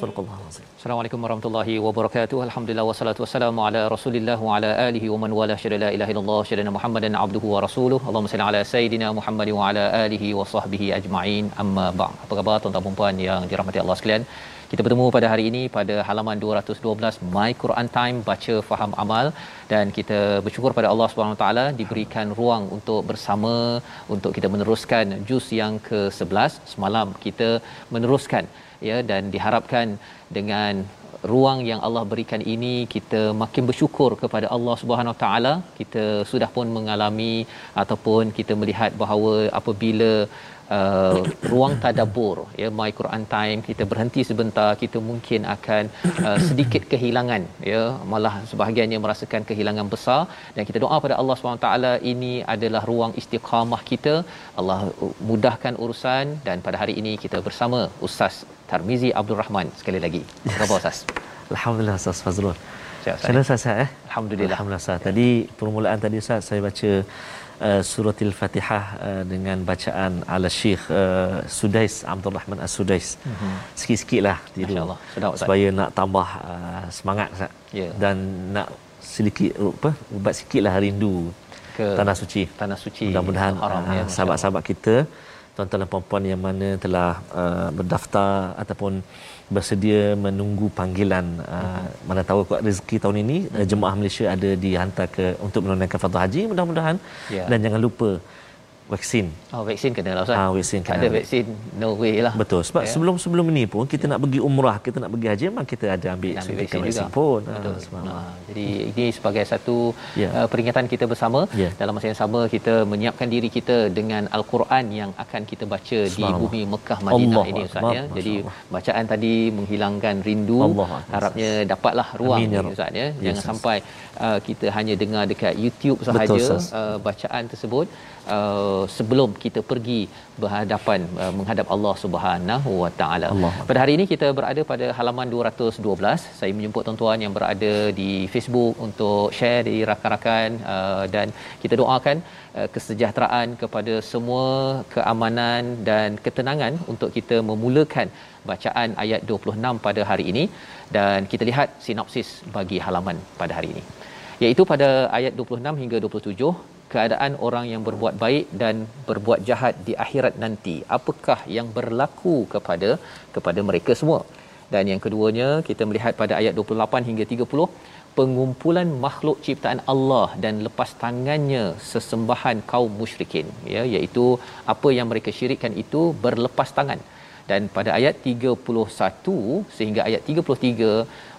Assalamualaikum warahmatullahi wabarakatuh. Alhamdulillah wassalatu wassalamu ala Rasulillah wa ala alihi wa man wala syada la ilaha illallah syada Muhammadan abduhu wa rasuluh. Allahumma salli ala sayidina Muhammad wa ala alihi wa sahbihi ajma'in. Amma ba'd. Apa khabar tuan-tuan dan puan yang dirahmati Allah sekalian? Kita bertemu pada hari ini pada halaman 212 My Quran Time baca faham amal dan kita bersyukur pada Allah Subhanahu taala diberikan ruang untuk bersama untuk kita meneruskan juz yang ke-11 semalam kita meneruskan ya dan diharapkan dengan ruang yang Allah berikan ini kita makin bersyukur kepada Allah Subhanahu taala. Kita sudah pun mengalami ataupun kita melihat bahawa apabila uh, ruang tadabbur ya my Quran time kita berhenti sebentar kita mungkin akan uh, sedikit kehilangan ya malah sebahagiannya merasakan kehilangan besar dan kita doa pada Allah SWT ini adalah ruang istiqamah kita Allah mudahkan urusan dan pada hari ini kita bersama Ustaz Tarmizi Abdul Rahman sekali lagi apa khabar Ustaz Alhamdulillah Ustaz Fazrul. Sihat, mana Ustaz eh? Alhamdulillah. Alhamdulillah Ustaz. Tadi permulaan tadi Ustaz saya baca uh, surah Al-Fatihah uh, dengan bacaan ala Syekh uh, Sudais Abdul Rahman As-Sudais. Mm-hmm. Sikit-sikitlah tidur. Masya-Allah. Sedap. Supaya nak tambah uh, semangat Ustaz. Ya. Dan nak sedikit apa ubat sikitlah rindu Ke tanah suci. tanah suci Mudah-mudahan haram ya, uh, Masya sahabat-sahabat kita tuan-tuan dan puan-puan yang mana telah uh, berdaftar ataupun bersedia menunggu panggilan uh, mana tahu kuat rezeki tahun ini uh, jemaah Malaysia ada dihantar ke untuk menunaikan fardu haji mudah-mudahan Ya. dan jangan lupa vaksin Oh, vaksin kena lah Ustaz. Ah, vaksin Tak kena. ada vaksin, no way lah. betul sebab Ya. sebelum sebelum ini pun kita nak pergi umrah kita nak pergi haji memang kita ada ambil Kita ambil suntikan vaksin juga. pun Betul. Ah, sebab- Ha, jadi ini sebagai satu Ya. uh, peringatan kita bersama Ya. dalam masa yang sama kita menyiapkan diri kita dengan al-Quran yang akan kita baca di bumi Mekah Madinah Allahu ini Ustaz Akbar. ya. Jadi Allah. bacaan tadi menghilangkan rindu. Akbar. Harapnya dapatlah ruang Amin, ya. Ustaz ya. Jangan Ustaz. sampai uh, kita hanya dengar dekat YouTube Betul, sahaja Ustaz. uh, bacaan tersebut uh, sebelum kita pergi berhadapan uh, menghadap Allah Subhanahu Wa Taala. Pada hari ini kita berada pada halaman 212. Saya menjemput tuan-tuan yang berada di Facebook untuk share di rakan-rakan uh, dan kita doakan uh, kesejahteraan kepada semua, keamanan dan ketenangan untuk kita memulakan bacaan ayat 26 pada hari ini dan kita lihat sinopsis bagi halaman pada hari ini. Iaitu pada ayat 26 hingga 27 keadaan orang yang berbuat baik dan berbuat jahat di akhirat nanti. Apakah yang berlaku kepada kepada mereka semua? Dan yang keduanya kita melihat pada ayat 28 hingga 30 pengumpulan makhluk ciptaan Allah dan lepas tangannya sesembahan kaum musyrikin ya iaitu apa yang mereka syirikkan itu berlepas tangan. Dan pada ayat 31 sehingga ayat 33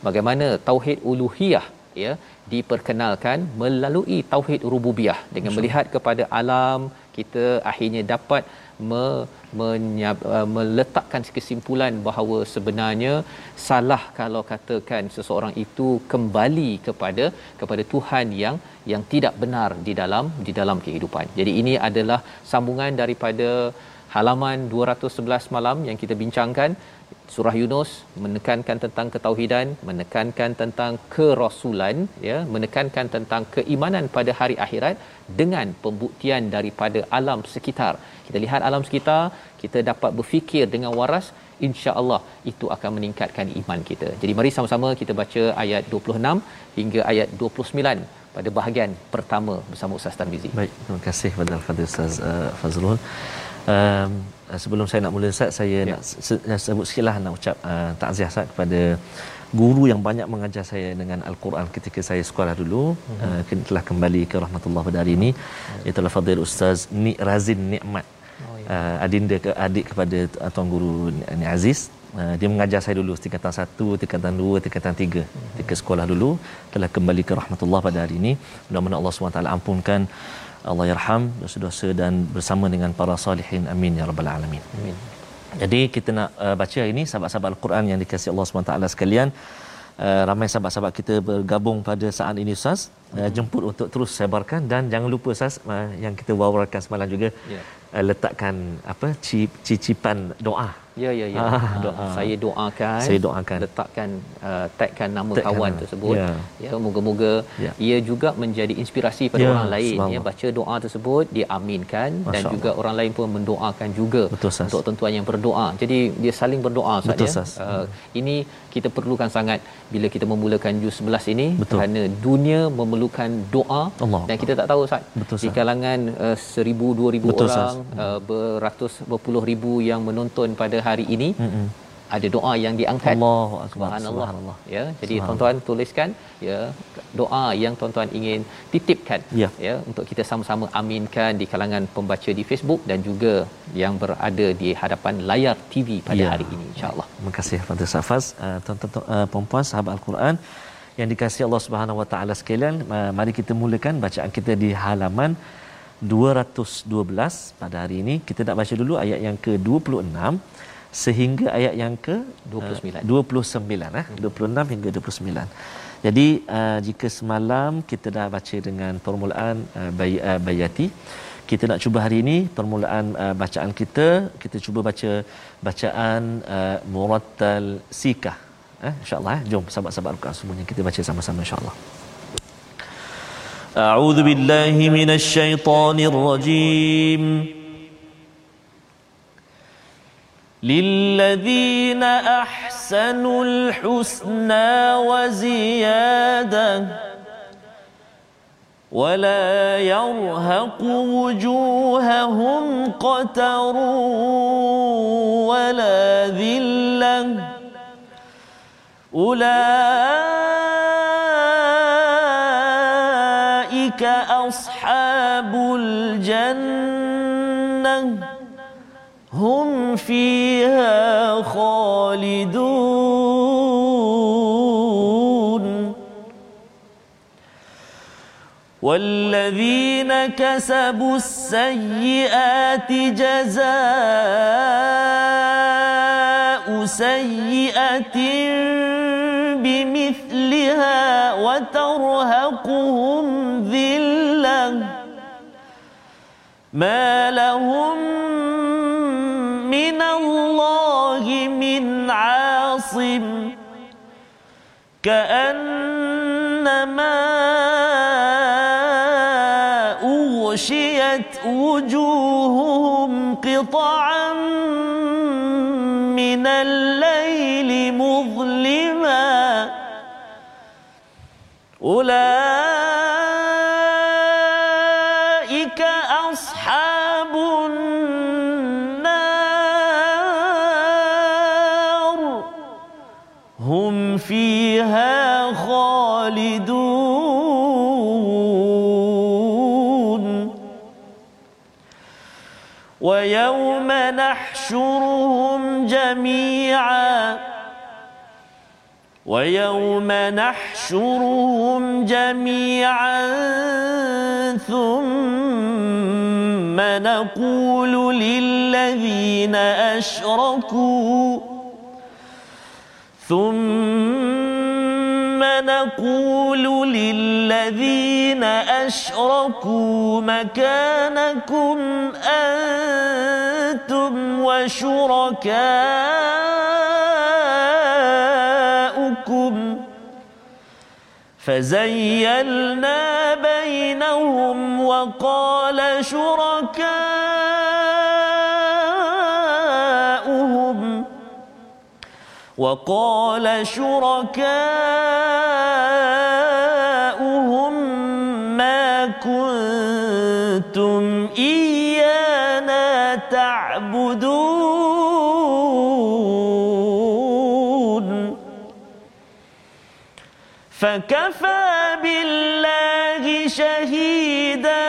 bagaimana tauhid uluhiyah ya diperkenalkan melalui tauhid rububiyah dengan melihat kepada alam kita akhirnya dapat me, menyab, uh, meletakkan kesimpulan bahawa sebenarnya salah kalau katakan seseorang itu kembali kepada kepada Tuhan yang yang tidak benar di dalam di dalam kehidupan. Jadi ini adalah sambungan daripada halaman 211 malam yang kita bincangkan surah Yunus menekankan tentang ketauhidan menekankan tentang kerasulan ya menekankan tentang keimanan pada hari akhirat dengan pembuktian daripada alam sekitar. Kita lihat alam sekitar kita dapat berfikir dengan waras insya-Allah itu akan meningkatkan iman kita. Jadi mari sama-sama kita baca ayat 26 hingga ayat 29 pada bahagian pertama bersama Ustaz Tarmizi Baik, terima kasih kepada Al-Fadhil Ustaz uh, Fazrul. Um, sebelum saya nak mula Ustaz, saya Ya. ya. nak se- se- sebut sikitlah nak ucap uh, takziah Ustaz kepada guru yang banyak mengajar saya dengan al-Quran ketika saya sekolah dulu. Uh, telah kembali ke rahmatullah pada hari ini. Itulah fadil ustaz Ni Razin Nikmat. Oh, ya. uh, adinda ke adik kepada uh, tuan guru Ni Aziz. Uh, dia mengajar saya dulu tingkatan 1, tingkatan 2, tingkatan 3 ketika sekolah dulu telah kembali ke rahmatullah pada hari ini. Mudah-mudahan Allah SWT ampunkan Allah yarham dosa-dosa dan bersama dengan para salihin amin ya rabbal alamin Amin. jadi kita nak uh, baca ini sahabat-sahabat Al-Quran yang dikasihi Allah SWT sekalian. Uh, ramai sahabat-sahabat kita bergabung pada saat ini Ustaz. Uh, jemput untuk terus sebarkan dan jangan lupa Ustaz uh, yang kita wawarkan semalam juga Ya. uh, letakkan apa cip, cicipan doa. Ya ya ya. Ah, Ah, doa. Saya doakan. Saya doakan. Letakkan uh, tagkan nama Tagkan kawan nama. tersebut. Ya. Ya, moga-moga Ya. ia juga menjadi inspirasi pada Ya, orang lain ya baca doa tersebut dia aminkan dan Masya juga orang lain pun mendoakan juga Betul, untuk tuan-tuan yang berdoa. Jadi dia saling berdoa Ustaz Betul, ya. Uh, ini kita perlukan sangat bila kita memulakan juz 11 ini Betul. kerana dunia memerlukan doa Allah. dan kita tak tahu Ustaz Betul, di kalangan uh, 1000 2000 Betul, orang uh, beratus berpuluh ribu yang menonton pada hari ini Mm-mm. ada doa yang diangkat Allahu akbar. subhanallah Subhanallah. ya jadi tuan-tuan tuliskan ya doa yang tuan-tuan ingin titipkan Ya. ya untuk kita sama-sama aminkan di kalangan pembaca di Facebook dan juga yang berada di hadapan layar TV pada Ya. hari ini insyaallah Terima kasih kepada Safaz, uh, tuan-tuan uh, puan-puan sahabat Al-Quran yang dikasihi Allah Subhanahu Wa Taala sekalian. Uh, mari kita mulakan bacaan kita di halaman 212 pada hari ini. Kita nak baca dulu ayat yang ke-26 sehingga ayat yang ke 29. Uh, 29 eh 26 hingga 29. Jadi uh, jika semalam kita dah baca dengan permulaan uh, bay, uh, bayati kita nak cuba hari ini permulaan uh, bacaan kita kita cuba baca bacaan uh, murattal sikah eh insyaallah eh jom sahabat-sahabat Al-Quran semuanya kita baca sama-sama insyaallah أعوذ بالله من الشيطان الرجيم للذين احسنوا الحسنى وزياده ولا يرهق وجوههم قتر ولا ذله اولئك اصحاب الجنه هم فيها خالدون. والذين كسبوا السيئات جزاء سيئة بمثلها وترهقهم ذلة. ما لهم عاصم كأنما أغشيت وجوههم قطعا من الليل مظلما أولئك نحشرهم جميعا ويوم نحشرهم جميعا ثم نقول للذين أشركوا ثم نقول للذين أشركوا مكانكم أنتم وشركاؤكم فزيلنا بينهم وقال شركاؤهم وقال شركاؤهم فكفى بالله شهيدا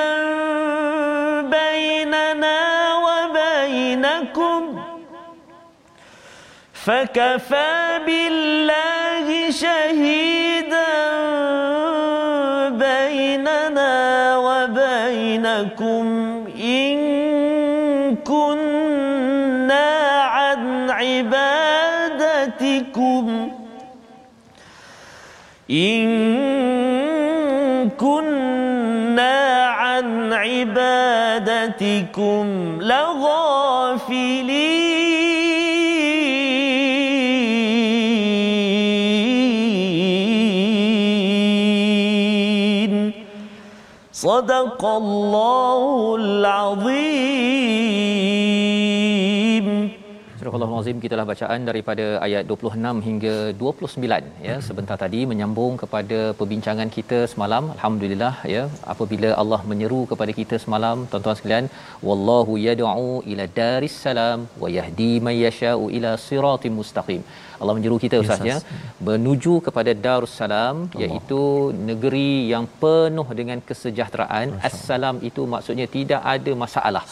بيننا وبينكم. فكفى بالله شهيدا بيننا وبينكم. عبادتكم لغافلين. صدق الله العظيم. Surah Al-Azim kita telah bacaan daripada ayat 26 hingga 29 ya. Sebentar tadi menyambung kepada perbincangan kita semalam. Alhamdulillah ya. Apabila Allah menyeru kepada kita semalam tuan-tuan sekalian wallahu yad'u ila daris salam wa yahdi may yasha'u ila siratim mustaqim. Allah menyeru kita ustaz ya. Menuju kepada darussalam iaitu negeri yang penuh dengan kesejahteraan. Assalam itu maksudnya tidak ada masalah.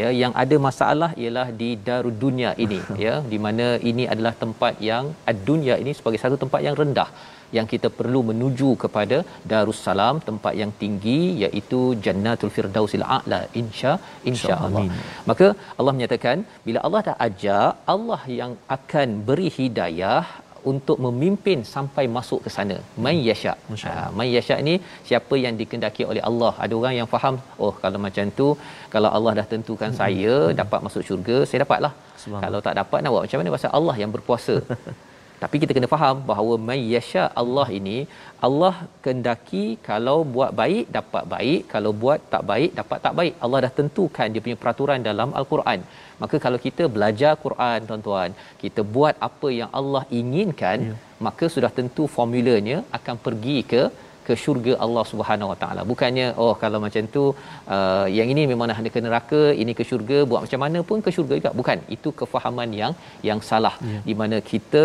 Ya yang ada masalah ialah di darud dunia ini ya di mana ini adalah tempat yang ad-dunya ini sebagai satu tempat yang rendah yang kita perlu menuju kepada Darussalam tempat yang tinggi iaitu Jannatul Firdausil A'la insya insya-Allah. Maka Allah menyatakan bila Allah dah ajak Allah yang akan beri hidayah untuk memimpin sampai masuk ke sana. May yasha. Ha, may yasha ni siapa yang dikendaki oleh Allah. Ada orang yang faham, oh kalau macam tu kalau Allah dah tentukan hmm. saya hmm. dapat masuk syurga, saya dapatlah. Kalau tak dapat nak buat macam mana pasal Allah yang berkuasa. Tapi kita kena faham bahawa may yasha Allah ini Allah kendaki kalau buat baik dapat baik, kalau buat tak baik dapat tak baik. Allah dah tentukan dia punya peraturan dalam al-Quran. Maka kalau kita belajar Quran tuan-tuan, kita buat apa yang Allah inginkan, ya. maka sudah tentu formulanya akan pergi ke ke syurga Allah Subhanahu Wa Taala. Bukannya oh kalau macam tu uh, yang ini memang nak ke neraka, ini ke syurga, buat macam mana pun ke syurga juga. Bukan. Itu kefahaman yang yang salah ya. di mana kita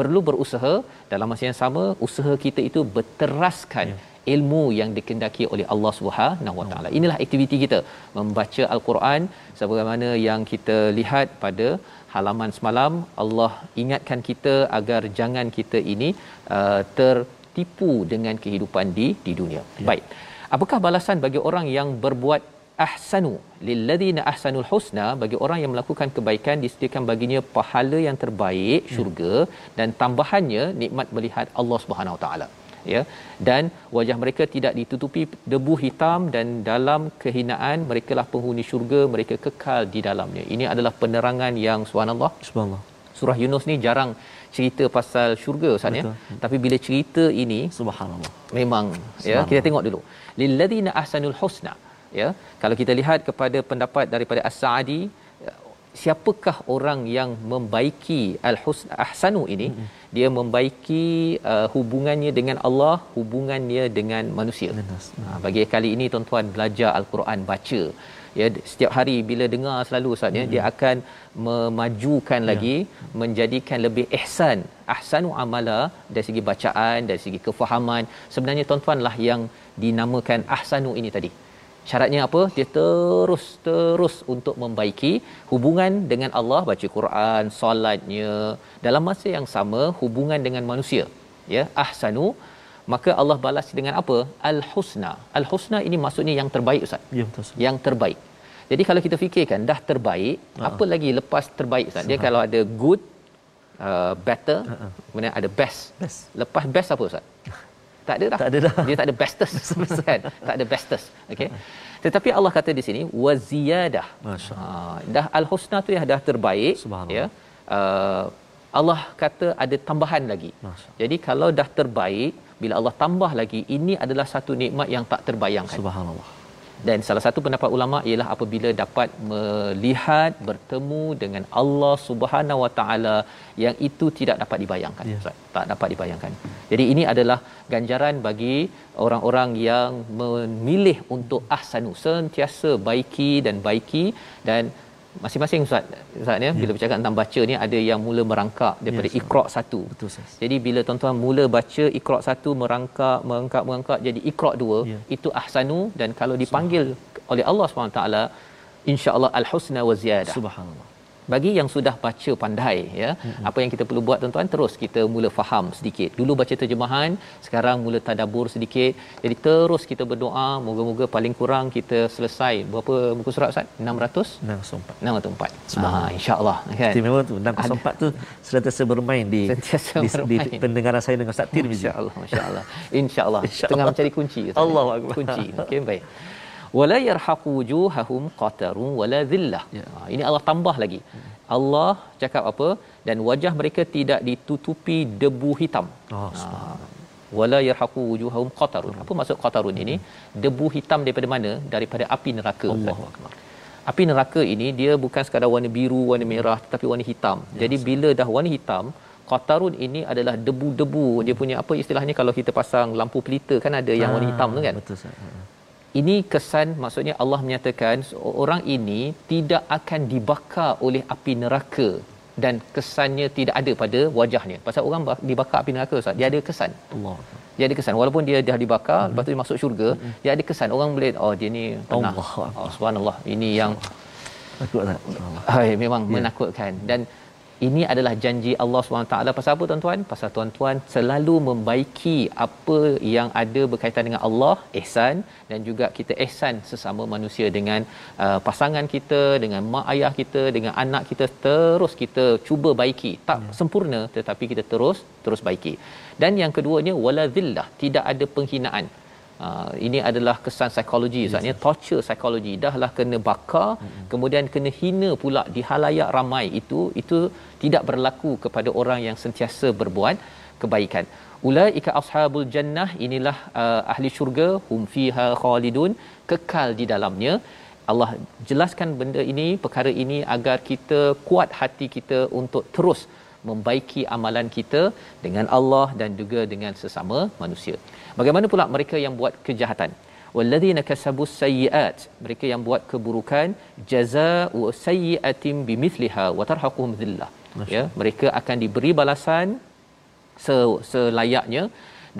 perlu berusaha dalam masa yang sama usaha kita itu berteraskan ya. ilmu yang dikendaki oleh Allah Subhanahu Wa Taala. Inilah aktiviti kita membaca al-Quran sebagaimana yang kita lihat pada halaman semalam Allah ingatkan kita agar jangan kita ini uh, tertipu dengan kehidupan di di dunia. Ya. Baik. Apakah balasan bagi orang yang berbuat ahsanu lilladheena ahsanul husna bagi orang yang melakukan kebaikan disediakan baginya pahala yang terbaik ya. syurga ya. dan tambahannya nikmat melihat Allah Subhanahu Wa Taala. Ya. Dan wajah mereka tidak ditutupi debu hitam dan dalam kehinaan mereka lah penghuni syurga mereka kekal di dalamnya. Ini adalah penerangan yang subhanallah. Subhanallah. Surah yunus ni jarang cerita pasal syurga ustaz ya. Tapi bila cerita ini subhanallah. memang subhanallah. ya kita tengok dulu. Lilladheena ahsanul husna ya kalau kita lihat kepada pendapat daripada as-saadi siapakah orang yang membaiki al-husn ahsanu ini? Mm-hmm. dia membaiki uh, hubungannya dengan Allah hubungannya dengan manusia. Ha, bagi kali ini tuan-tuan belajar al-Quran baca. Ya setiap hari bila dengar selalu ustaz ya mm-hmm. dia akan memajukan yeah. lagi menjadikan lebih ihsan. Ahsanu amala dari segi bacaan dari segi kefahaman. Sebenarnya tuan-tuan lah yang dinamakan ahsanu ini tadi syaratnya apa? Dia terus terus untuk membaiki hubungan dengan Allah baca Quran solatnya. Dalam masa yang sama hubungan dengan manusia ya ahsanu maka Allah balas dengan apa? Al husna al husna ini maksudnya yang terbaik ustaz. Ya betul yang terbaik. Jadi kalau kita fikirkan dah terbaik uh-huh. apa lagi lepas terbaik ustaz? Dia kalau ada good uh, better uh-huh. kemudian ada best. best. Lepas best apa ustaz tak ada dah. Tak ada dah. Dia tak ada bestest kan. tak ada bestest. Okey. Tetapi Allah kata di sini waziyadah. Masya-Allah. Ha, dah al-husna tu ya dah terbaik ya. Uh, Allah kata ada tambahan lagi. Jadi kalau dah terbaik bila Allah tambah lagi ini adalah satu nikmat yang tak terbayangkan. Subhanallah dan salah satu pendapat ulama ialah apabila dapat melihat bertemu dengan Allah Subhanahu Wa Taala yang itu tidak dapat dibayangkan yeah. tak dapat dibayangkan jadi ini adalah ganjaran bagi orang-orang yang memilih untuk ahsanu sentiasa baiki dan baiki dan masing-masing ustaz. Ustaz ya. bila bercakap tentang baca ni ada yang mula merangkak daripada Ya, Iqra satu. Betul, Ustaz. jadi bila tuan-tuan mula baca Iqra satu merangkak merangkak merangkak jadi Iqra dua Ya. itu ahsanu. Dan kalau dipanggil oleh Allah SWT insya-Allah al-husna wa ziyadah Subhanallah. Bagi yang sudah baca pandai ya mm-hmm. apa yang kita perlu buat tuan-tuan terus kita mula faham sedikit dulu baca terjemahan sekarang mula tadabbur sedikit jadi terus kita berdoa moga-moga paling kurang kita selesai berapa buku surat Ustaz 600 604. 604 ha insyaallah kan Istimewa tu 604 tu sentiasa bermain di Sentiasa di, di, bermain. pendengaran saya dengan Ustaz Tirmizi. insyaallah insyaallah insyaallah InsyaAllah. tengah mencari kunci Ustaz. Allahu Akbar. kunci okey baik wala yarhaqu wujuhahum qatarun wala dhillah Ya. ha, ini Allah tambah lagi Allah cakap apa dan wajah mereka tidak ditutupi debu hitam Oh, ha, wala yarhaqu wujuhahum qatarun apa maksud qatarun ini debu hitam daripada mana daripada api neraka Ustaz. Allahu akbar. Api neraka ini dia bukan sekadar warna biru, warna merah tetapi warna hitam. Ya, Jadi bila dah warna hitam, qatarun ini adalah debu-debu. Dia punya apa istilahnya kalau kita pasang lampu pelita kan ada yang warna hitam tu kan. Betul Ustaz. Ini kesan maksudnya Allah menyatakan orang ini tidak akan dibakar oleh api neraka dan kesannya tidak ada pada wajahnya. Pasal orang bak- dibakar api neraka Ustaz, dia ada kesan. Allah. Dia ada kesan walaupun dia dah dibakar Hmm. lepas tu dia masuk syurga, dia ada kesan orang boleh oh dia ni pernah. Akbar. Oh, subhanallah. Ini yang Takut tak? Allah. Hai, memang Ya. yeah. menakutkan dan ini adalah janji Allah SWT pasal apa tuan-tuan? Pasal tuan-tuan selalu membaiki apa yang ada berkaitan dengan Allah, ihsan dan juga kita ihsan sesama manusia dengan uh, pasangan kita, dengan mak ayah kita, dengan anak kita terus kita cuba baiki. Tak Ya. sempurna tetapi kita terus terus baiki. Dan yang keduanya wala dhillah, tidak ada penghinaan. Uh, ini adalah kesan psikologi Ustaz ya. torture psikologi. Dahlah kena bakar mm-hmm. kemudian kena hina pula di halayak ramai itu itu tidak berlaku kepada orang yang sentiasa berbuat kebaikan. Ulaika ashabul jannah inilah uh, ahli syurga hum fiha khalidun kekal di dalamnya. Allah jelaskan benda ini perkara ini agar kita kuat hati kita untuk terus membaiki amalan kita dengan Allah dan juga dengan sesama manusia. Bagaimana pula mereka yang buat kejahatan? Walladzina kasabus sayyi'at, mereka yang buat keburukan, jazaa'u sayyi'atin bimithliha wa tarhaquhum dhillah. Ya, mereka akan diberi balasan se- selayaknya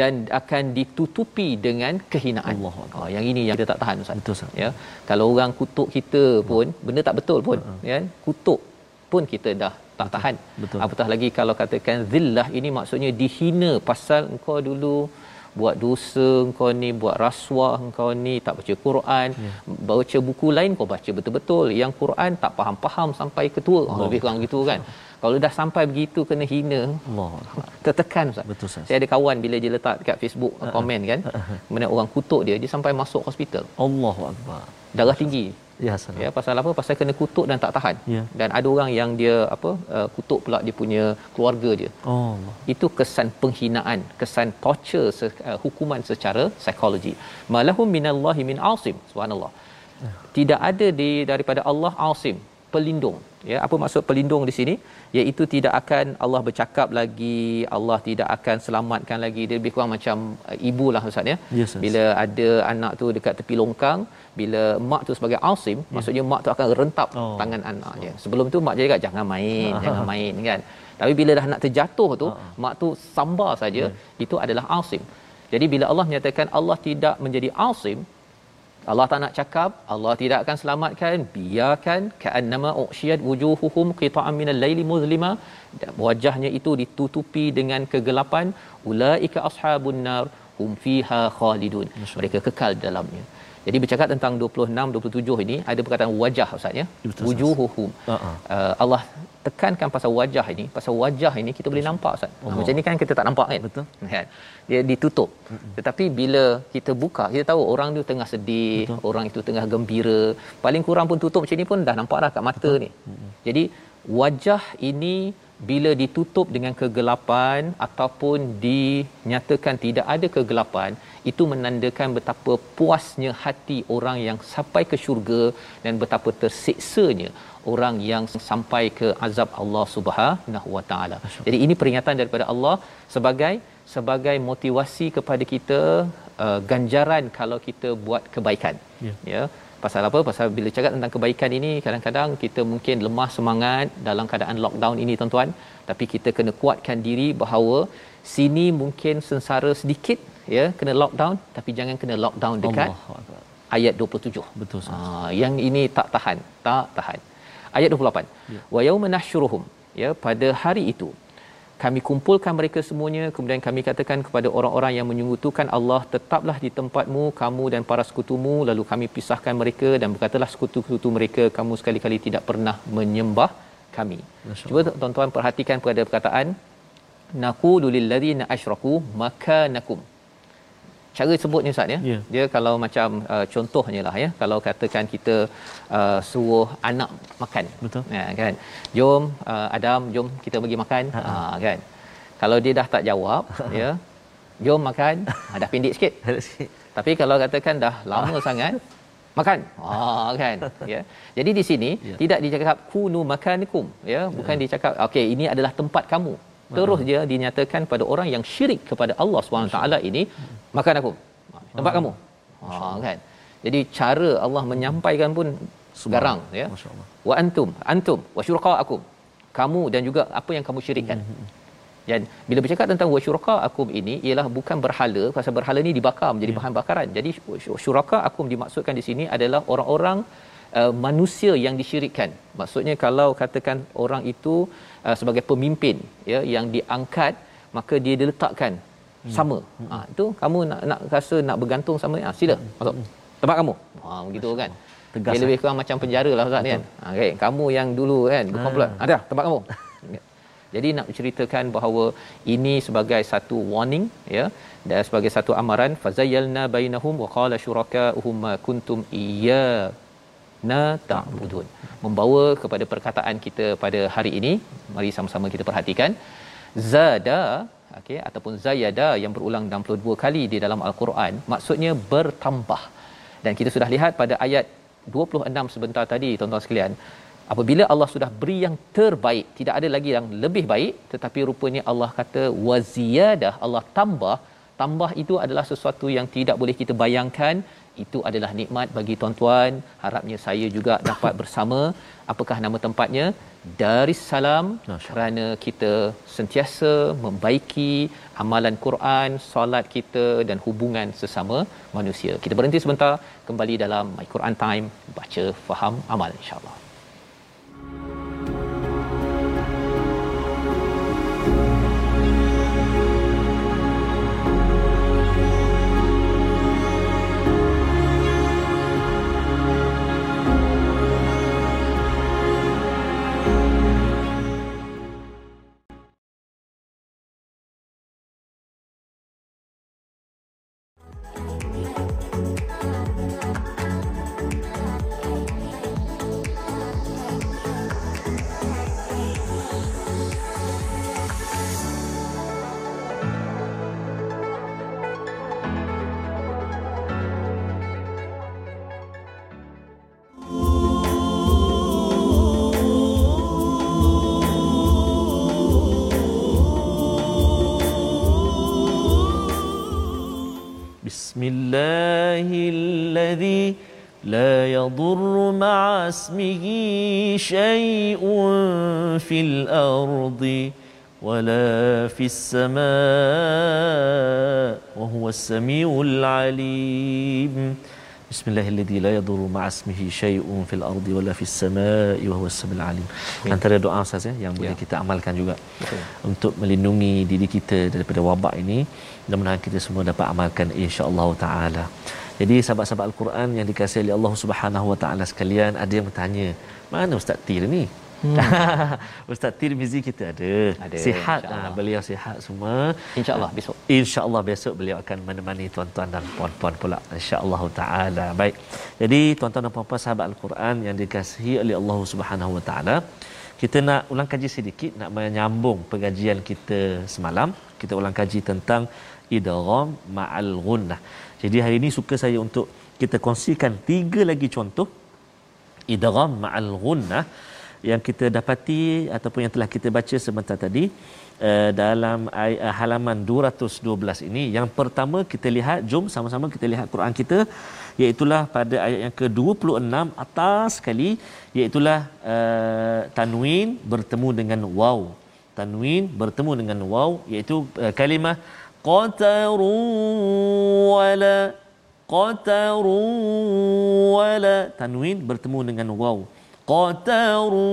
dan akan ditutupi dengan kehinaan. Allah Oh, yang ini yang kita tak tahan Ustaz. Betul, Ustaz. Ya. Kalau orang kutuk kita pun benda tak betul pun, ya. Kutuk pun kita dah tak tahan. Betul. Apatah lagi kalau katakan zillah ini maksudnya dihina pasal engkau dulu buat dosa engkau ni buat rasuah engkau ni tak baca Quran Ya. baca buku lain kau baca betul-betul yang Quran tak faham-faham sampai ketua oh, lebih kurang gitu kan kalau dah sampai begitu kena hina Allah. tertekan Ustaz. Betul, Ustaz. Saya ada kawan bila dia letak dekat Facebook uh, komen kan. Kemudian orang kutuk dia, dia sampai masuk hospital. Allahu akbar. Darah tinggi. Ya salam. Ya pasal apa? Pasal kena kutuk dan tak tahan. Ya. Dan ada orang yang dia apa uh, kutuk pula dia punya keluarga dia. Oh Allah. Itu kesan penghinaan, kesan torture se- uh, hukuman secara psikologi. Malahum minallahi min asim. Subhanallah. Tidak ada di daripada Allah asim, pelindung. Ya, apa maksud pelindung di sini? Iaitu tidak akan Allah bercakap lagi, Allah tidak akan selamatkan lagi. Dia lebih kurang macam uh, ibu lah Ustaz ya. Yes, yes. Bila ada anak tu dekat tepi longkang, bila mak tu sebagai asim, yeah. maksudnya mak tu akan rentap Oh. tangan anaknya. Sebelum tu mak cakap jangan main, jangan main kan. Tapi bila dah nak terjatuh tu, mak tu sambar saja, itu adalah asim. Jadi bila Allah menyatakan Allah tidak menjadi asim, Allah tak nak cakap, Allah tidak akan selamatkan, biarkan ka'annama uqshiyat wujuhuhum qita'an minal laili muzlima, wajahnya itu ditutupi dengan kegelapan, ulaika ashabun nar hum fiha khalidun. Mereka kekal dalamnya. Jadi bercakap tentang 26 27 ini ada perkataan wajah Ustaz ya. Wujuhuhum. Uh, Allah tekankan pasal wajah ini, pasal wajah ini kita boleh nampak Ustaz. Oh. Macam ni kan kita tak nampak kan? Betul. Kan? Dia ditutup. Tetapi bila kita buka, kita tahu orang tu tengah sedih, Betul. orang itu tengah gembira. Paling kurang pun tutup macam ni pun dah nampak dah kat mata Betul. ni. Jadi wajah ini bila ditutup dengan kegelapan ataupun dinyatakan tidak ada kegelapan itu menandakan betapa puasnya hati orang yang sampai ke syurga dan betapa tersiksanya orang yang sampai ke azab Allah Subhanahu Wa Taala. Jadi ini peringatan daripada Allah sebagai sebagai motivasi kepada kita uh, ganjaran kalau kita buat kebaikan. Ya. Ya. Pasal apa pasal bila cakap tentang kebaikan ini kadang-kadang kita mungkin lemah semangat dalam keadaan lockdown ini tuan-tuan tapi kita kena kuatkan diri bahawa sini mungkin sengsara sedikit ya kena lockdown tapi jangan kena lockdown dekat Allah. ayat 27 Betul, Ustaz. ha, yang ini tak tahan tak tahan ayat 28 ya. wa yauma nahsyuruhum ya pada hari itu kami kumpulkan mereka semuanya. Kemudian kami katakan kepada orang-orang yang menyungutukan Allah tetaplah di tempatmu kamu dan para sekutumu. Lalu kami pisahkan mereka dan berkatalah sekutu-sekutu mereka kamu sekali-kali tidak pernah menyembah kami. Cuba tuan-tuan perhatikan pada perkataan naqulu lil ladzina asyraku makanakum cara sebutnya ustaz ya? Ya. dia kalau macam uh, contohnya lah ya. Kalau katakan kita uh, suruh anak makan. Betul. ya kan? Jom uh, Adam jom kita pergi makan. Ha kan? Kalau dia dah tak jawab ya jom makan. Ha, dah pendek sikit. Tapi kalau katakan dah lama sangat makan. Ah kan? Ya. Jadi di sini Ya. tidak dicakap kunu makanikum ya. Bukan dicakap okey ini adalah tempat kamu terus dia dinyatakan pada orang yang syirik kepada Allah taala ini makan aku tempat kamu? Ah kan? Jadi cara Allah menyampaikan pun garang ya. Wa antum antum wa syurakaakum kamu dan juga apa yang kamu syirikkan. Dan bila bercakap tentang wasyuraka akum ini ialah bukan berhala pasal berhala ni dibakar menjadi bahan bakaran. Jadi syuraka akum dimaksudkan di sini adalah orang-orang uh, manusia yang disyirikkan. Maksudnya kalau katakan orang itu uh, sebagai pemimpin ya yang diangkat maka dia diletakkan sama. Ha itu kamu nak nak rasa nak bergantung sama ah sila masuk. Tempat kamu. Ha begitu kan. Tegas, Dia lebih kurang macam penjara lah Ustaz kan. Ha okay. kamu yang dulu kan berkomplot. Ada tempat kamu. Jadi nak menceritakan bahawa ini sebagai satu warning ya dan sebagai satu amaran fazayyalna bainahum wa qala syuraka'uhum ma kuntum iya na ta'budun membawa kepada perkataan kita pada hari ini mari sama-sama kita perhatikan. Zada okey ataupun zayada yang berulang 62 kali di dalam al-Quran maksudnya bertambah. Dan kita sudah lihat pada ayat 26 sebentar tadi tuan-tuan sekalian apabila Allah sudah beri yang terbaik tidak ada lagi yang lebih baik tetapi rupanya Allah kata waziyadah Allah tambah. Tambah itu adalah sesuatu yang tidak boleh kita bayangkan itu adalah nikmat bagi tuan-tuan. Harapnya saya juga dapat bersama. Apakah nama tempatnya? Darussalam kerana kita sentiasa membaiki amalan Quran solat kita dan hubungan sesama manusia. Kita berhenti sebentar. Kembali dalam My Quran Time. Baca faham amal insyaallah بسم الله الذي لا يضر مع اسمه شيء في الأرض ولا في السماء وهو السميع العليم بسم الله الذي لا يضر مع اسمه شيء في الأرض ولا في السماء وهو السميع العليم antara doa Ustaz ya yang boleh Ya. kita amalkan juga Betul. untuk melindungi diri kita daripada wabak ini mudah-mudahan kita semua dapat amalkan insya-Allah taala. Jadi sahabat-sahabat al-Quran yang dikasihi oleh Allah Subhanahu wa taala sekalian, ada yang bertanya, mana Ustaz Tir ni? Hmm. Ustaz Tirmizi kita ada. Ada, Sihat ah, beliau sihat semua. insyaallah besok InsyaAllah besok beliau akan menemani tuan-tuan dan puan-puan pula. InsyaAllah ta'ala. Baik. Jadi tuan-tuan dan puan-puan sahabat Al-Quran yang dikasihi oleh Allah Subhanahu Wa Ta'ala. Kita nak ulang kaji sedikit, nak menyambung pengajian kita semalam. Kita ulang kaji tentang idgham ma'al ghunnah. Jadi hari ini suka saya untuk kita kongsikan tiga lagi contoh idgham ma'al ghunnah yang kita dapati ataupun yang telah kita baca sebentar tadi uh, dalam uh, halaman 212 ini yang pertama kita lihat jom sama-sama kita lihat Quran kita iaitulah pada ayat yang ke-26 atas sekali iaitulah uh, tanwin bertemu dengan waw. Tanwin bertemu dengan waw iaitu uh, kalimah qataru wala qataru wala. Tanwin bertemu dengan waw qataru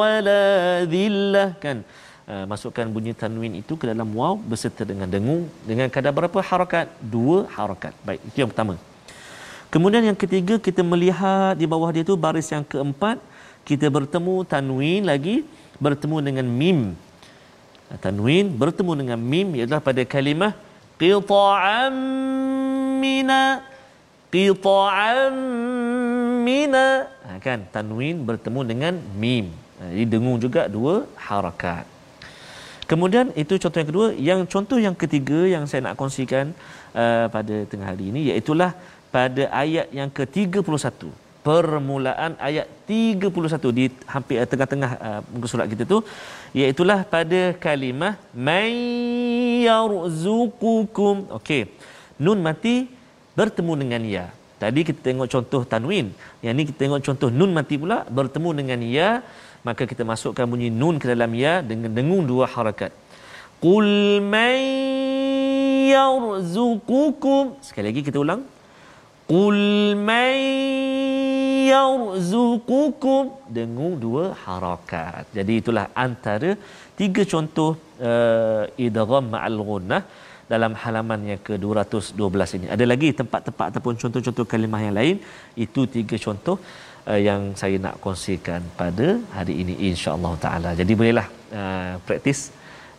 wala dhillah kan? Uh, masukkan bunyi tanwin itu ke dalam waw beserta dengan dengung. Dengan kadar berapa harakat? Dua harakat. Baik itu yang pertama. Kemudian yang ketiga kita melihat di bawah dia tu baris yang keempat. Kita bertemu tanwin lagi bertemu dengan mim. Tanwin bertemu dengan mim ialah pada kalimah qita'am mina. Qita'am mina kan? Tanwin bertemu dengan mim. Ha, jadi dengung juga dua harakat. Kemudian itu contoh yang kedua. Yang contoh yang ketiga yang saya nak kongsikan uh, pada tengah hari ini iaitulah pada ayat yang ke-31 permulaan ayat 31 di hampir uh, tengah-tengah uh, muka surat kita tu iaitulah pada kalimah may yarzuqukum. Okey. Nun mati bertemu dengan ya tadi kita tengok contoh tanwin. Yang ni kita tengok contoh nun mati pula bertemu dengan ya maka kita masukkan bunyi nun ke dalam ya dengan dengung dua harakat. Qul may yarzuqukum. Sekali lagi kita ulang. Qul may yarzuqukum. Dengung dua harakat. Jadi itulah antara tiga contoh uh, idgham ma'al ghunnah dalam halaman yang ke-212 ini. Ada lagi tempat-tempat ataupun contoh-contoh kalimah yang lain. Itu tiga contoh uh, yang saya nak kongsikan pada hari ini insya-Allah taala. Jadi bolehlah uh, praktis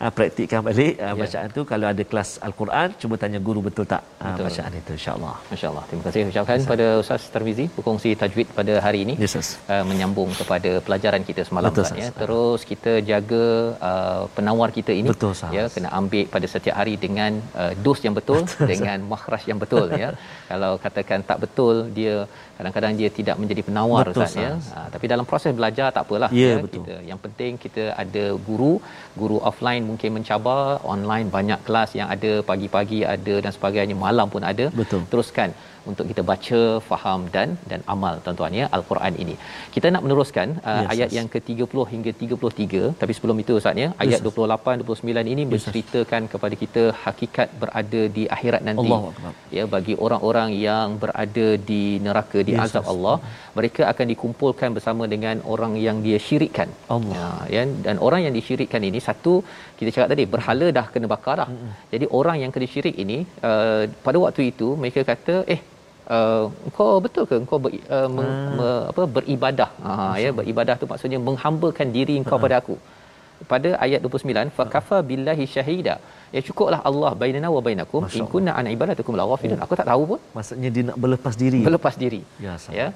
uh, praktikkan balik uh, bacaan tu kalau ada kelas al-Quran cuba tanya guru betul tak uh, Betul. bacaan itu insya-Allah. Masya-Allah. Terima kasih ucapkan yes, pada Ustaz Tarmizi berkongsi tajwid pada hari ini. Yes. Uh, menyambung kepada pelajaran kita semalam Betul, Ustaz, ya. Terus kita jaga uh, penawar kita ini Betul, Ustaz. ya kena ambil pada setiap hari dengan uh, dos yang betul, betul dengan makhraj yang betul ya. Kalau katakan tak betul dia kadang-kadang dia tidak menjadi penawar Betul, Ustaz ya. Ha, tapi dalam proses belajar tak apalah Ya, betul. kita yang penting kita ada guru, guru offline mungkin mencabar, online banyak kelas yang ada pagi-pagi ada dan sebagainya, malam pun ada. Betul. Teruskan untuk kita baca, faham dan dan amal tuan-tuan ya Al-Quran ini. Kita nak meneruskan uh, Yes, ayat yes. yang ke-30 hingga 33 tapi sebelum itu Ustaz ya ayat Yes, 28 29 ini menceritakan kepada kita hakikat berada di akhirat nanti. Akbar. Ya bagi orang-orang yang berada di neraka di Yes, azab yes. Allah, mereka akan dikumpulkan bersama dengan orang yang dia syirikkan. Allah. Ya, ya dan orang yang disyirikkan ini satu kita cakap tadi berhala dah kena bakar dah. Mm-hmm. Jadi orang yang kena syirik ini uh, pada waktu itu mereka kata eh Uh, engkau betul ke engkau ber, uh, meng, Ah. me, apa beribadah? Ha ya beribadah tu maksudnya menghambakan diri engkau pada aku. Pada ayat 29 fakafa billahi syahida ya cukuplah Allah bainana wa bainakum in kunna an ibadatukum laghafilun aku tak tahu pun. Maksudnya dia nak berlepas diri. berlepas diri. Ya, sama. ya.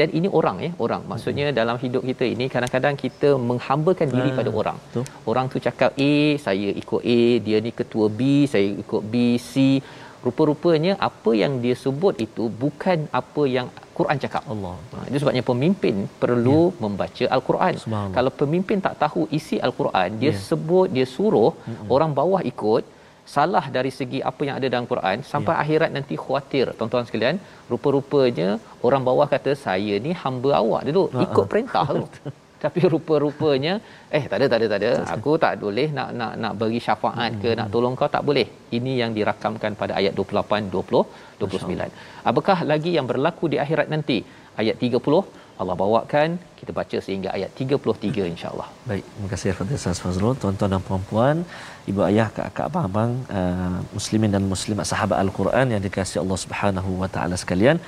Dan ini orang ya orang. Maksudnya hmm. dalam hidup kita ini kadang-kadang kita menghambakan diri Ah, pada orang. betul. orang tu cakap A saya ikut A. Dia ni ketua B saya ikut B C rupa-rupanya apa yang dia sebut itu bukan apa yang Quran cakap Allah. Ha, itu sebabnya pemimpin perlu ya. membaca al-Quran. Kalau pemimpin tak tahu isi al-Quran, dia Ya. sebut, dia suruh mm-hmm. orang bawah ikut salah dari segi apa yang ada dalam Quran sampai ya. akhirat nanti khuatir tuan-tuan sekalian rupa-rupanya orang bawah kata saya ni hamba awak duduk Ha, ikut ha. perintah tu tapi rupa-rupanya eh tak ada tak ada tak ada. Aku tak boleh nak nak nak bagi syafaat ke nak tolong kau tak boleh. Ini yang dirakamkan pada ayat 28 20 29 apakah lagi yang berlaku di akhirat nanti? Ayat 30 Allah bawakan. Kita baca sehingga ayat 33 insyaallah. Baik, terima kasih kepada Ustaz Fazrul, tuan-tuan dan puan-puan, ibu ayah, kakak, abang-abang, uh, muslimin dan muslimat sahabat Al-Quran yang dikasihi Allah Subhanahu wa taala sekalian.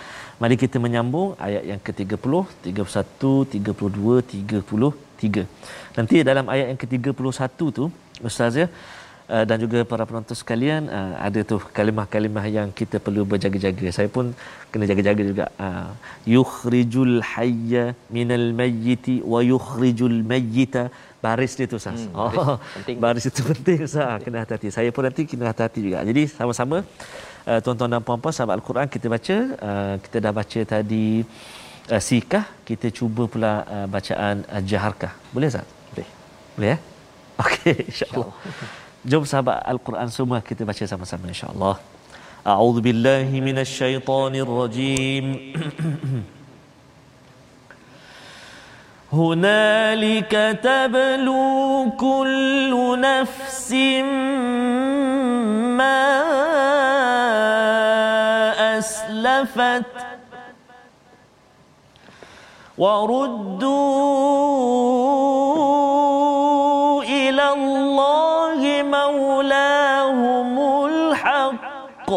Mari kita menyambung ayat yang ke-30, 31, 32, 33. Nanti dalam ayat yang ke-31 tu, Ustaz ya, Uh, dan juga para penonton sekalian uh, ada tu kalimah-kalimah yang kita perlu berjaga-jaga. Saya pun kena jaga-jaga juga. Uh, yukhrijul hayya minal mayyiti wa yukhrijul mayyita baris dia tu Ustaz. Hmm, baris oh, penting. baris itu penting Ustaz. Ah, Kena hati-hati. Saya pun nanti kena hati-hati juga. Jadi sama-sama uh, tuan-tuan dan puan-puan sahabat Al-Quran kita baca uh, kita dah baca tadi uh, sikah kita cuba pula uh, bacaan uh, jaharkah boleh tak Boleh. boleh ya okey insyaallah jom sahabat al-Quran semua kita baca sama-sama insyaallah a'udzu billahi minasyaitonir rajim هنالك تبلو كل نفس ما اسلفت وردوا الى الله مولاهم الحق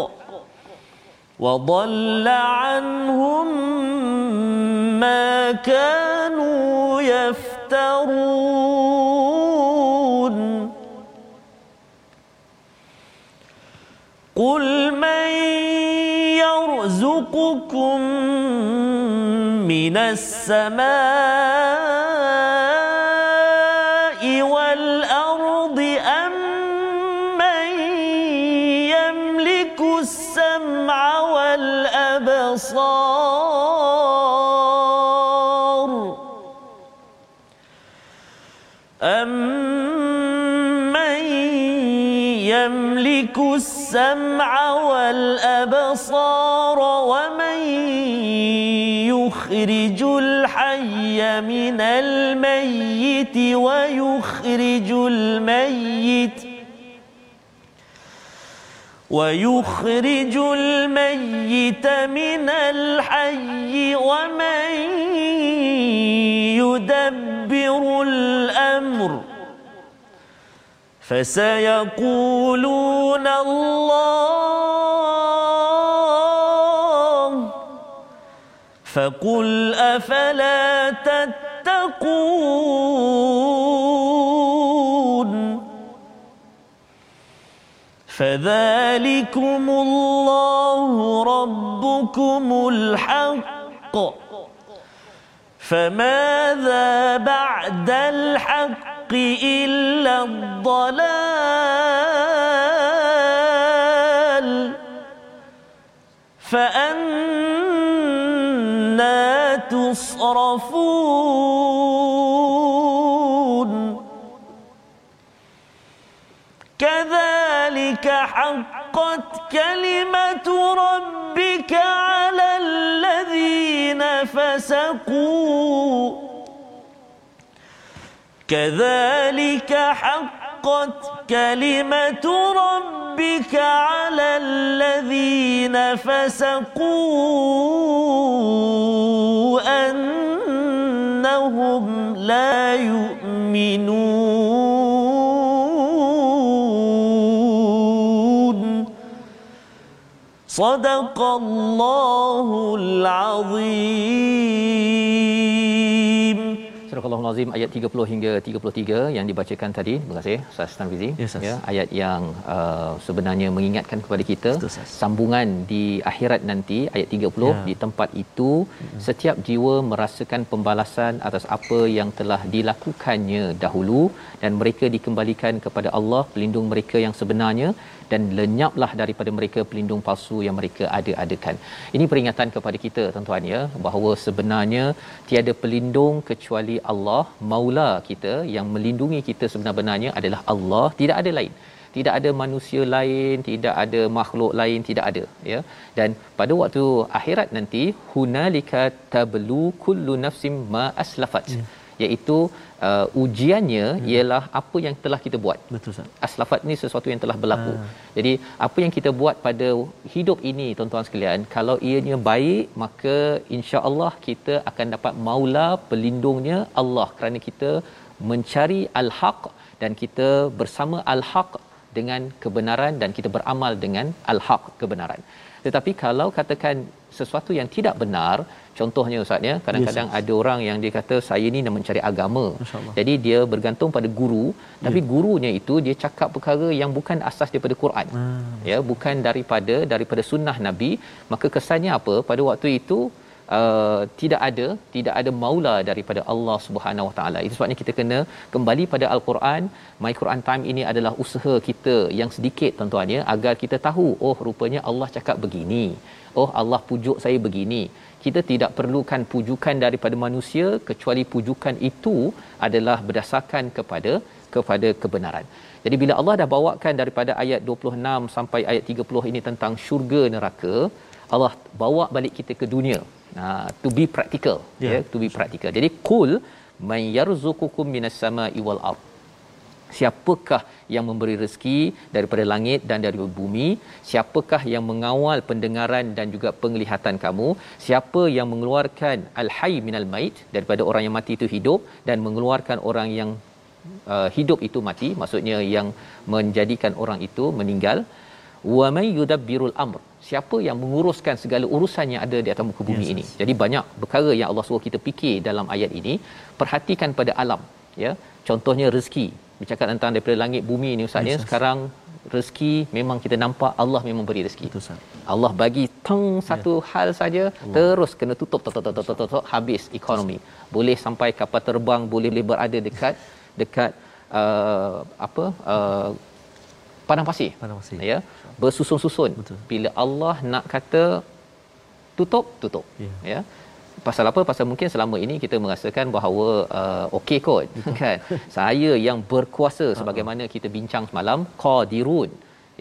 وضل عنهم ما كانوا من السماء يُخْرِجُ الْحَيَّ مِنَ الْمَيِّتِ وَيُخْرِجُ الْمَيِّتَ ويخرج الميت من الحي ومن يدبر الأمر فسيقولون الله فقل أفلا تتقون فذلكم الله ربكم الحق فماذا بعد الحق إلا الضلال فأنا تصرفون كذلك حقت كلمة ربك على الذين فسقوا. كذلك حقت كلمة ربك على الذين فسقوا. أنهم لا يؤمنون صدق الله العظيم Surah Al-Azim ayat 30 hingga 33 yang dibacakan tadi. Terima kasih Ustaz Tanfizi. Ya, Ustaz. ya, ayat yang uh, sebenarnya mengingatkan kepada kita Betul, sambungan di akhirat nanti ayat 30 Ya. di tempat itu setiap jiwa merasakan pembalasan atas apa yang telah dilakukannya dahulu dan mereka dikembalikan kepada Allah pelindung mereka yang sebenarnya dan lenyaplah daripada mereka pelindung palsu yang mereka ada-adakan. Ini peringatan kepada kita tuan-tuan ya bahawa sebenarnya tiada pelindung kecuali Allah Maula kita yang melindungi kita sebenar-benarnya adalah Allah tidak ada lain tidak ada manusia lain tidak ada makhluk lain tidak ada ya dan pada waktu akhirat nanti hunalika tablu kullu nafsim ma aslafat hmm. Iaitu uh, ujiannya hmm. ialah apa yang telah kita buat Betul Ustaz. aslafat ni sesuatu yang telah berlaku. Ah. Jadi apa yang kita buat pada hidup ini tuan-tuan sekalian, kalau ianya baik maka insya-Allah kita akan dapat maula pelindungnya Allah kerana kita mencari al-haq dan kita bersama al-haq dengan kebenaran dan kita beramal dengan al-haq kebenaran. Tetapi kalau katakan sesuatu yang tidak benar, contohnya ustaz ya, kadang-kadang Yes, ada orang yang dia kata saya ni nak mencari agama. Jadi dia bergantung pada guru, tapi gurunya itu dia cakap perkara yang bukan asas daripada Quran. Ah. Ya, bukan daripada daripada sunnah Nabi, maka kesannya apa? Pada waktu itu uh, tidak ada tidak ada maula daripada Allah Subhanahu Wa Taala. Itu sebabnya kita kena kembali pada al-Quran. My Quran Time ini adalah usaha kita yang sedikit tuan-tuan ya agar kita tahu oh rupanya Allah cakap begini. Oh Allah pujuk saya begini. Kita tidak perlukan pujukan daripada manusia kecuali pujukan itu adalah berdasarkan kepada kepada kebenaran. Jadi bila Allah dah bawakan daripada ayat 26 sampai ayat 30 ini tentang syurga neraka, Allah bawa balik kita ke dunia. Uh, to be practical, ya, yeah. yeah, to be practical. Jadi kul man yarzuqukum minas sama'i wal ard. Siapakah yang memberi rezeki daripada langit dan dari bumi? Siapakah yang mengawal pendengaran dan juga penglihatan kamu? Siapa yang mengeluarkan al-hayy minal mait daripada orang yang mati itu hidup dan mengeluarkan orang yang uh, hidup itu mati? Maksudnya yang menjadikan orang itu meninggal. Wa may yudabbirul amr. Siapa yang menguruskan segala urusan yang ada di atas muka bumi yes, ini? yes. jadi banyak perkara yang Allah suruh kita fikir dalam ayat ini. Perhatikan pada alam ya. Contohnya rezeki bercakap tentang daripada langit bumi ini ustaz ya sekarang rezeki memang kita nampak Allah memang beri rezeki Betul, Ustaz. Allah bagi teng satu ya. hal saja Allah. terus kena tutup tok tok tok tok habis ekonomi boleh sampai kapal terbang boleh boleh berada dekat dekat uh, apa uh, padang pasir padang pasir ya bersusun-susun Betul. bila Allah nak kata tutup tutup ya, ya? Pasal apa? Pasal mungkin selama ini kita merasakan bahawa uh, okey kot kan? Saya yang berkuasa sebagaimana kita bincang semalam qadirun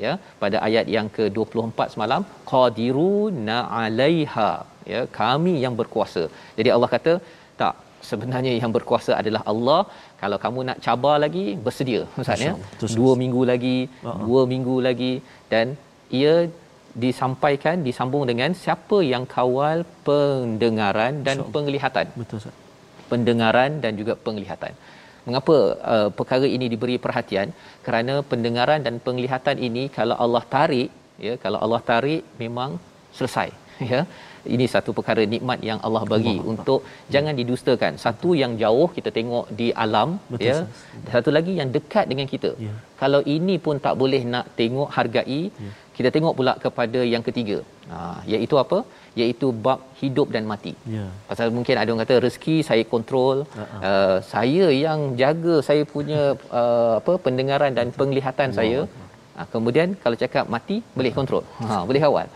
ya? Pada ayat yang ke-24 semalam qadiruna alaiha ya? Kami yang berkuasa. Jadi Allah kata tak sebenarnya yang berkuasa adalah Allah. Kalau kamu nak cabar lagi bersedia ustaz ya? Dua minggu lagi uh-huh. dua minggu lagi dan ia disampaikan disambung dengan siapa yang kawal pendengaran dan so, penglihatan. Betul ustaz. Pendengaran dan juga penglihatan. Mengapa uh, perkara ini diberi perhatian? Kerana pendengaran dan penglihatan ini kalau Allah tarik ya kalau Allah tarik memang selesai ya. Ini satu perkara nikmat yang Allah bagi Allah. untuk Allah. jangan didustakan. Satu yang jauh kita tengok di alam Betul, ya. Sah. satu lagi yang dekat dengan kita. Ya. kalau ini pun tak boleh nak tengok hargai ya. Kita tengok pula kepada yang ketiga. Ha iaitu apa? Iaitu bab hidup dan mati. Ya. pasal mungkin ada orang kata rezeki saya kontrol uh-huh. uh, saya yang jaga saya punya uh, apa pendengaran dan penglihatan Allah. saya. Uh, kemudian kalau cakap mati boleh kontrol ha boleh awal.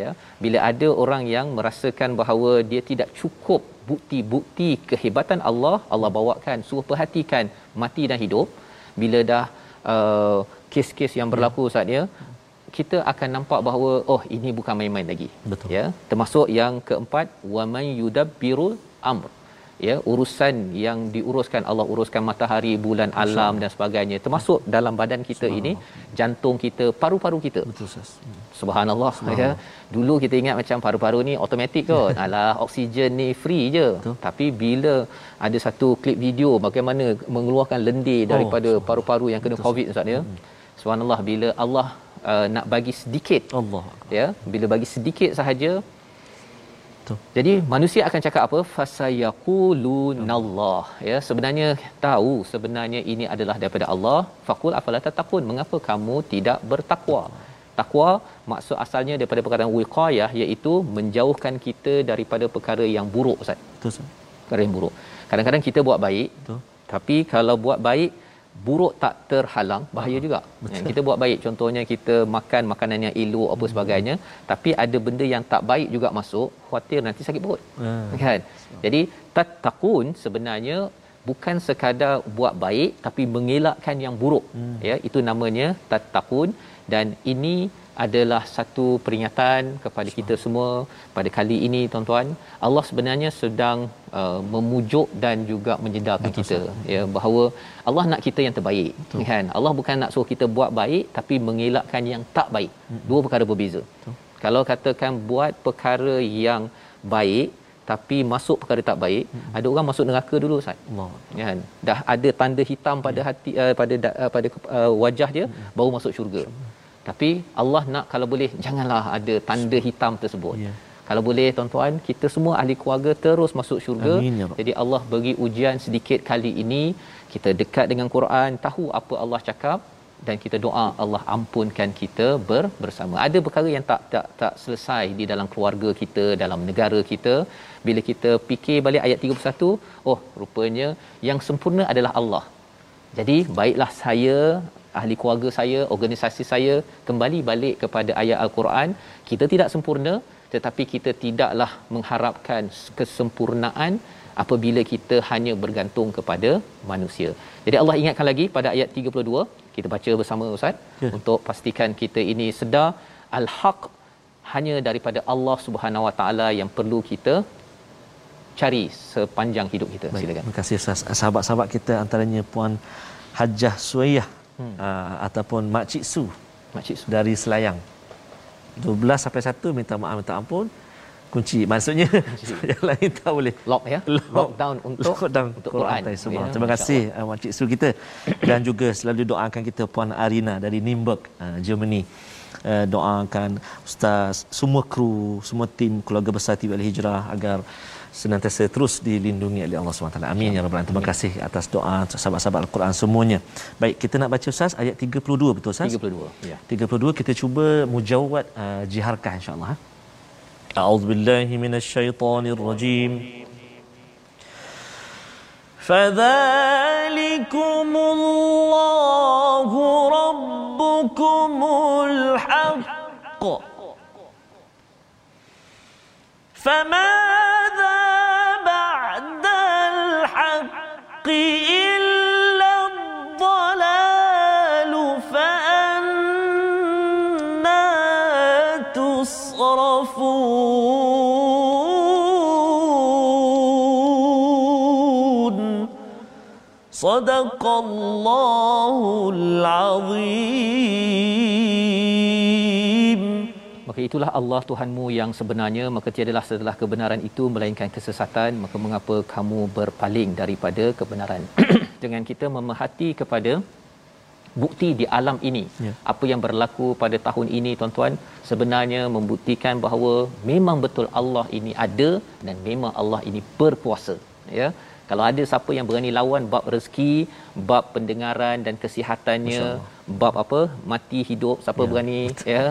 Ya. Bila ada orang yang merasakan bahawa dia tidak cukup bukti-bukti kehebatan Allah Allah bawakan suruh perhatikan mati dan hidup. Bila dah uh, kes-kes yang berlaku ya. saat dia kita akan nampak bahawa oh ini bukan main-main lagi. Betul. Ya termasuk yang keempat wa man yudabbirul amr ya urusan yang diuruskan Allah uruskan matahari bulan alam dan sebagainya. Termasuk dalam badan kita ini jantung kita paru-paru kita. Betul sas hmm. subhanallah ya. Dulu kita ingat macam paru-paru ni automatik kot. Alah oksigen ni free je. Betul. tapi bila ada satu klip video bagaimana mengeluarkan lendir oh, daripada oh, paru-paru yang kena betul. covid ustaz ya. Hmm. subhanallah bila Allah uh, nak bagi sedikit Allah ya bila bagi sedikit sahaja Betul. Jadi manusia akan cakap apa? Fasayaqulunallah. Ya, sebenarnya tahu sebenarnya ini adalah daripada Allah. Faqul afala tattaqun? Mengapa kamu tidak bertakwa? Takwa maksud asalnya daripada perkataan wiqayah iaitu menjauhkan kita daripada perkara yang buruk Ustaz. Betul Ustaz. Perkara yang buruk. Kadang-kadang kita buat baik. Betul. Tapi kalau buat baik buruk tak terhalang bahaya juga Betul. yang kita buat baik contohnya kita makan makanan yang elok apa hmm. sebagainya tapi ada benda yang tak baik juga masuk khuatir nanti sakit perut hmm. kan jadi tattaqun sebenarnya bukan sekadar buat baik tapi mengelakkan yang buruk hmm. ya itu namanya tattaqun dan ini adalah satu peringatan kepada kita semua pada kali ini tuan-tuan Allah sebenarnya sedang uh, memujuk dan juga menyedarkan kita sah. ya bahawa Allah nak kita yang terbaik Betul. kan Allah bukan nak suruh kita buat baik tapi mengelakkan yang tak baik hmm. dua perkara berbeza Betul. kalau katakan buat perkara yang baik tapi masuk perkara tak baik hmm. ada orang masuk neraka dulu Ustaz Allah kan dah ada tanda hitam pada hati uh, pada uh, pada uh, wajah dia hmm. baru masuk syurga tapi Allah nak kalau boleh janganlah ada tanda hitam tersebut. Yeah. Kalau boleh tuan-tuan, kita semua ahli keluarga terus masuk syurga. Amin, ya Jadi Allah bagi ujian sedikit kali ini, kita dekat dengan Quran, tahu apa Allah cakap, dan kita doa Allah ampunkan kita ber, bersama. Ada perkara yang tak tak tak selesai di dalam keluarga kita, dalam negara kita. Bila kita fikir balik ayat 31, oh rupanya yang sempurna adalah Allah. Jadi baiklah saya ahli keluarga saya, organisasi saya kembali balik kepada ayat al-Quran. Kita tidak sempurna tetapi kita tidaklah mengharapkan kesempurnaan apabila kita hanya bergantung kepada manusia. Jadi Allah ingatkan lagi pada ayat 32, kita baca bersama Ustaz ya. untuk pastikan kita ini sedar al-haq hanya daripada Allah Subhanahu Wa Taala yang perlu kita cari sepanjang hidup kita. Baik, Silakan. Terima kasih. Sahabat-sahabat kita antaranya puan Hajah Suayyah hmm. uh, ataupun Mak Cik Su. Mak Cik Su. Dari Selayang. 12 sampai 1 minta maaf minta ampun. Kunci. Maksudnya yang lain tak boleh. Lock ya? Lock, lockdown untuk lockdown untuk Quran, Quran semua. Ya, terima kasih uh, makcik su kita. Dan juga selalu doakan kita puan Arina dari Nürnberg uh, Germany. Uh, doakan ustaz semua kru semua tim keluarga besar TV Al Hijrah agar senantiasa terus dilindungi oleh Allah SWT. Amin ya rabbal alamin. Terima kasih atas doa sahabat-sahabat Al-Quran semuanya. Baik, kita nak baca Ustaz ayat 32 betul Ustaz? 32. Ya. 32 kita cuba mujawad uh, jiharkah insya-Allah. أعوذ بالله من الشيطان الرجيم فذلكم الله صدق الله العظيم Maka itulah Allah Tuhanmu yang sebenarnya maka tiadalah setelah kebenaran itu melainkan kesesatan maka mengapa kamu berpaling daripada kebenaran dengan kita memerhati kepada bukti di alam ini ya. apa yang berlaku pada tahun ini tuan-tuan sebenarnya membuktikan bahawa memang betul Allah ini ada dan memang Allah ini berkuasa ya kalau ada siapa yang berani lawan bab rezeki bab pendengaran dan kesihatannya bab apa? Mati hidup. Siapa ya. berani ya?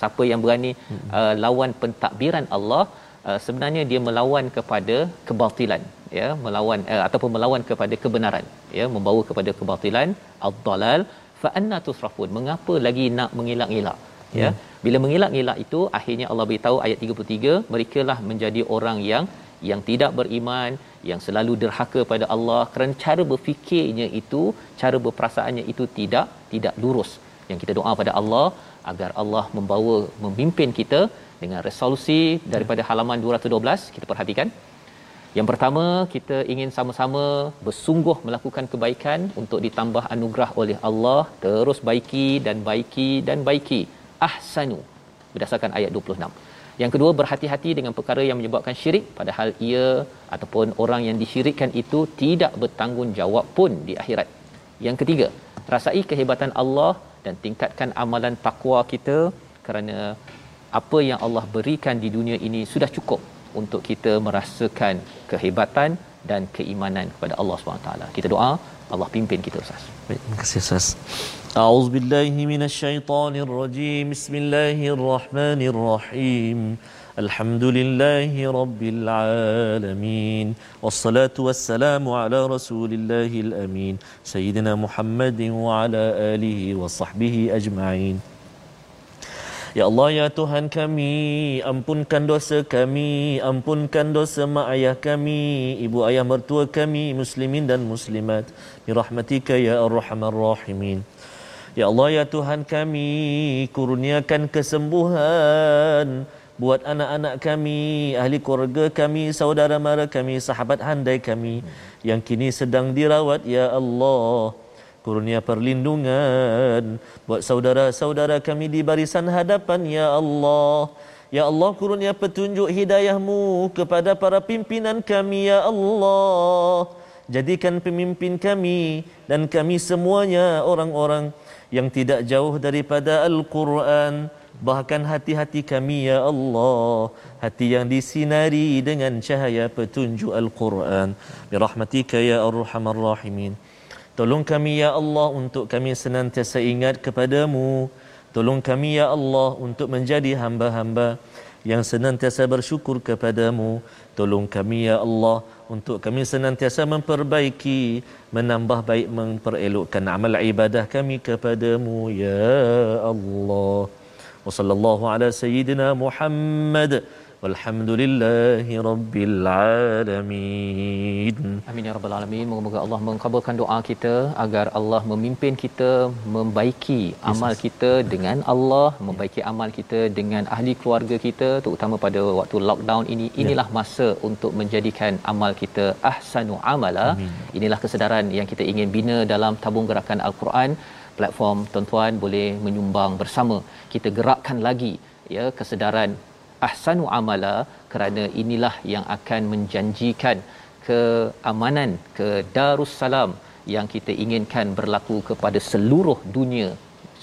Siapa yang berani hmm. uh, lawan pentadbiran Allah uh, sebenarnya dia melawan kepada kebatilan ya? Melawan uh, ataupun melawan kepada kebenaran ya? Membawa kepada kebatilan ad-dalal. Fa anna tusrafun. Mengapa lagi nak mengelak-elak ya? Hmm. bila mengelak-elak itu akhirnya Allah beritahu ayat 33 mereka lah menjadi orang yang yang tidak beriman yang selalu derhaka pada Allah kerana cara berfikirnya itu cara berperasaannya itu tidak tidak lurus. Yang kita doa pada Allah agar Allah membawa memimpin kita dengan resolusi daripada halaman 212 kita perhatikan. Yang pertama kita ingin sama-sama bersungguh melakukan kebaikan untuk ditambah anugerah oleh Allah. Terus baiki dan baiki dan baiki. Ahsanu berdasarkan ayat 26 yang kedua berhati-hati dengan perkara yang menyebabkan syirik padahal ia ataupun orang yang disyirikkan itu tidak bertanggungjawab pun di akhirat. Yang ketiga, rasai kehebatan Allah dan tingkatkan amalan takwa kita kerana apa yang Allah berikan di dunia ini sudah cukup untuk kita merasakan kehebatan dan keimanan kepada Allah SWT. Kita doa, Allah pimpin kita Ustaz. Baik, terima kasih Ustaz. A'udzu billahi minasyaitonir rajim. Bismillahirrahmanirrahim. Alhamdulillahi rabbil alamin. Wassalatu wassalamu ala rasulillahi amin. Sayyidina Muhammadin wa ala alihi wa sahbihi ajma'in. Ya Allah ya Tuhan kami, ampunkan dosa kami, ampunkan dosa mak ayah kami, ibu ayah mertua kami, muslimin dan muslimat. Bi rahmatika ya arhamar rahimin. Ya Allah ya Tuhan kami, kurniakan kesembuhan buat anak-anak kami, ahli keluarga kami, saudara mara kami, sahabat handai kami yang kini sedang dirawat ya Allah. Kurnia perlindungan buat saudara-saudara kami di barisan hadapan ya Allah. Ya Allah kurnia petunjuk hidayahmu kepada para pimpinan kami ya Allah. Jadikan pemimpin kami dan kami semuanya orang-orang yang tidak jauh daripada Al-Quran bahkan hati-hati kami ya Allah hati yang disinari dengan cahaya petunjuk Al-Quran bi rahmatika ya arhamar rahimin Tolong kami ya Allah untuk kami senantiasa ingat kepadamu. Tolong kami ya Allah untuk menjadi hamba-hamba yang senantiasa bersyukur kepadamu. Tolong kami ya Allah untuk kami senantiasa memperbaiki, menambah baik, memperelokkan amal ibadah kami kepadamu ya Allah. Wa sallallahu ala sayyidina Muhammad. Walhamdulillahi Rabbil Alamin. Amin ya rabbal alamin. Moga-moga Allah mengabulkan doa kita agar Allah memimpin kita membaiki amal kita dengan Allah, membaiki amal kita dengan ahli keluarga kita terutama pada waktu lockdown ini. Inilah masa untuk menjadikan amal kita ahsanu amala. Inilah kesedaran yang kita ingin bina dalam tabung gerakan Al-Quran. Platform tuan-tuan boleh menyumbang bersama. Kita gerakkan lagi ya kesedaran ahsanu amala kerana inilah yang akan menjanjikan keamanan ke Darussalam yang kita inginkan berlaku kepada seluruh dunia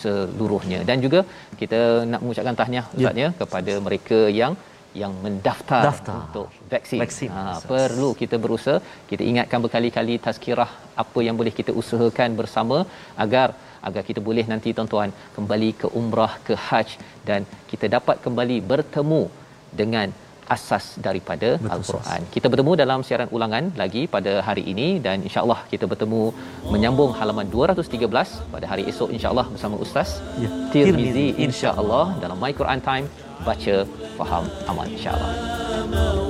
seluruhnya dan juga kita nak mengucapkan tahniah ustaz ya kepada mereka yang yang mendaftar Daftar. untuk vaksin. Vaksin, Ha, perlu kita berusaha. Kita ingatkan berkali-kali tazkirah apa yang boleh kita usahakan bersama agar agar kita boleh nanti tuan-tuan kembali ke umrah ke haj dan kita dapat kembali bertemu dengan asas daripada Betul, al-Quran. Kita bertemu dalam siaran ulangan lagi pada hari ini dan insya-Allah kita bertemu menyambung halaman 213 pada hari esok insya-Allah bersama ustaz Ya. Tirmizi insya-Allah dalam My Quran Time baca faham amal insya-Allah.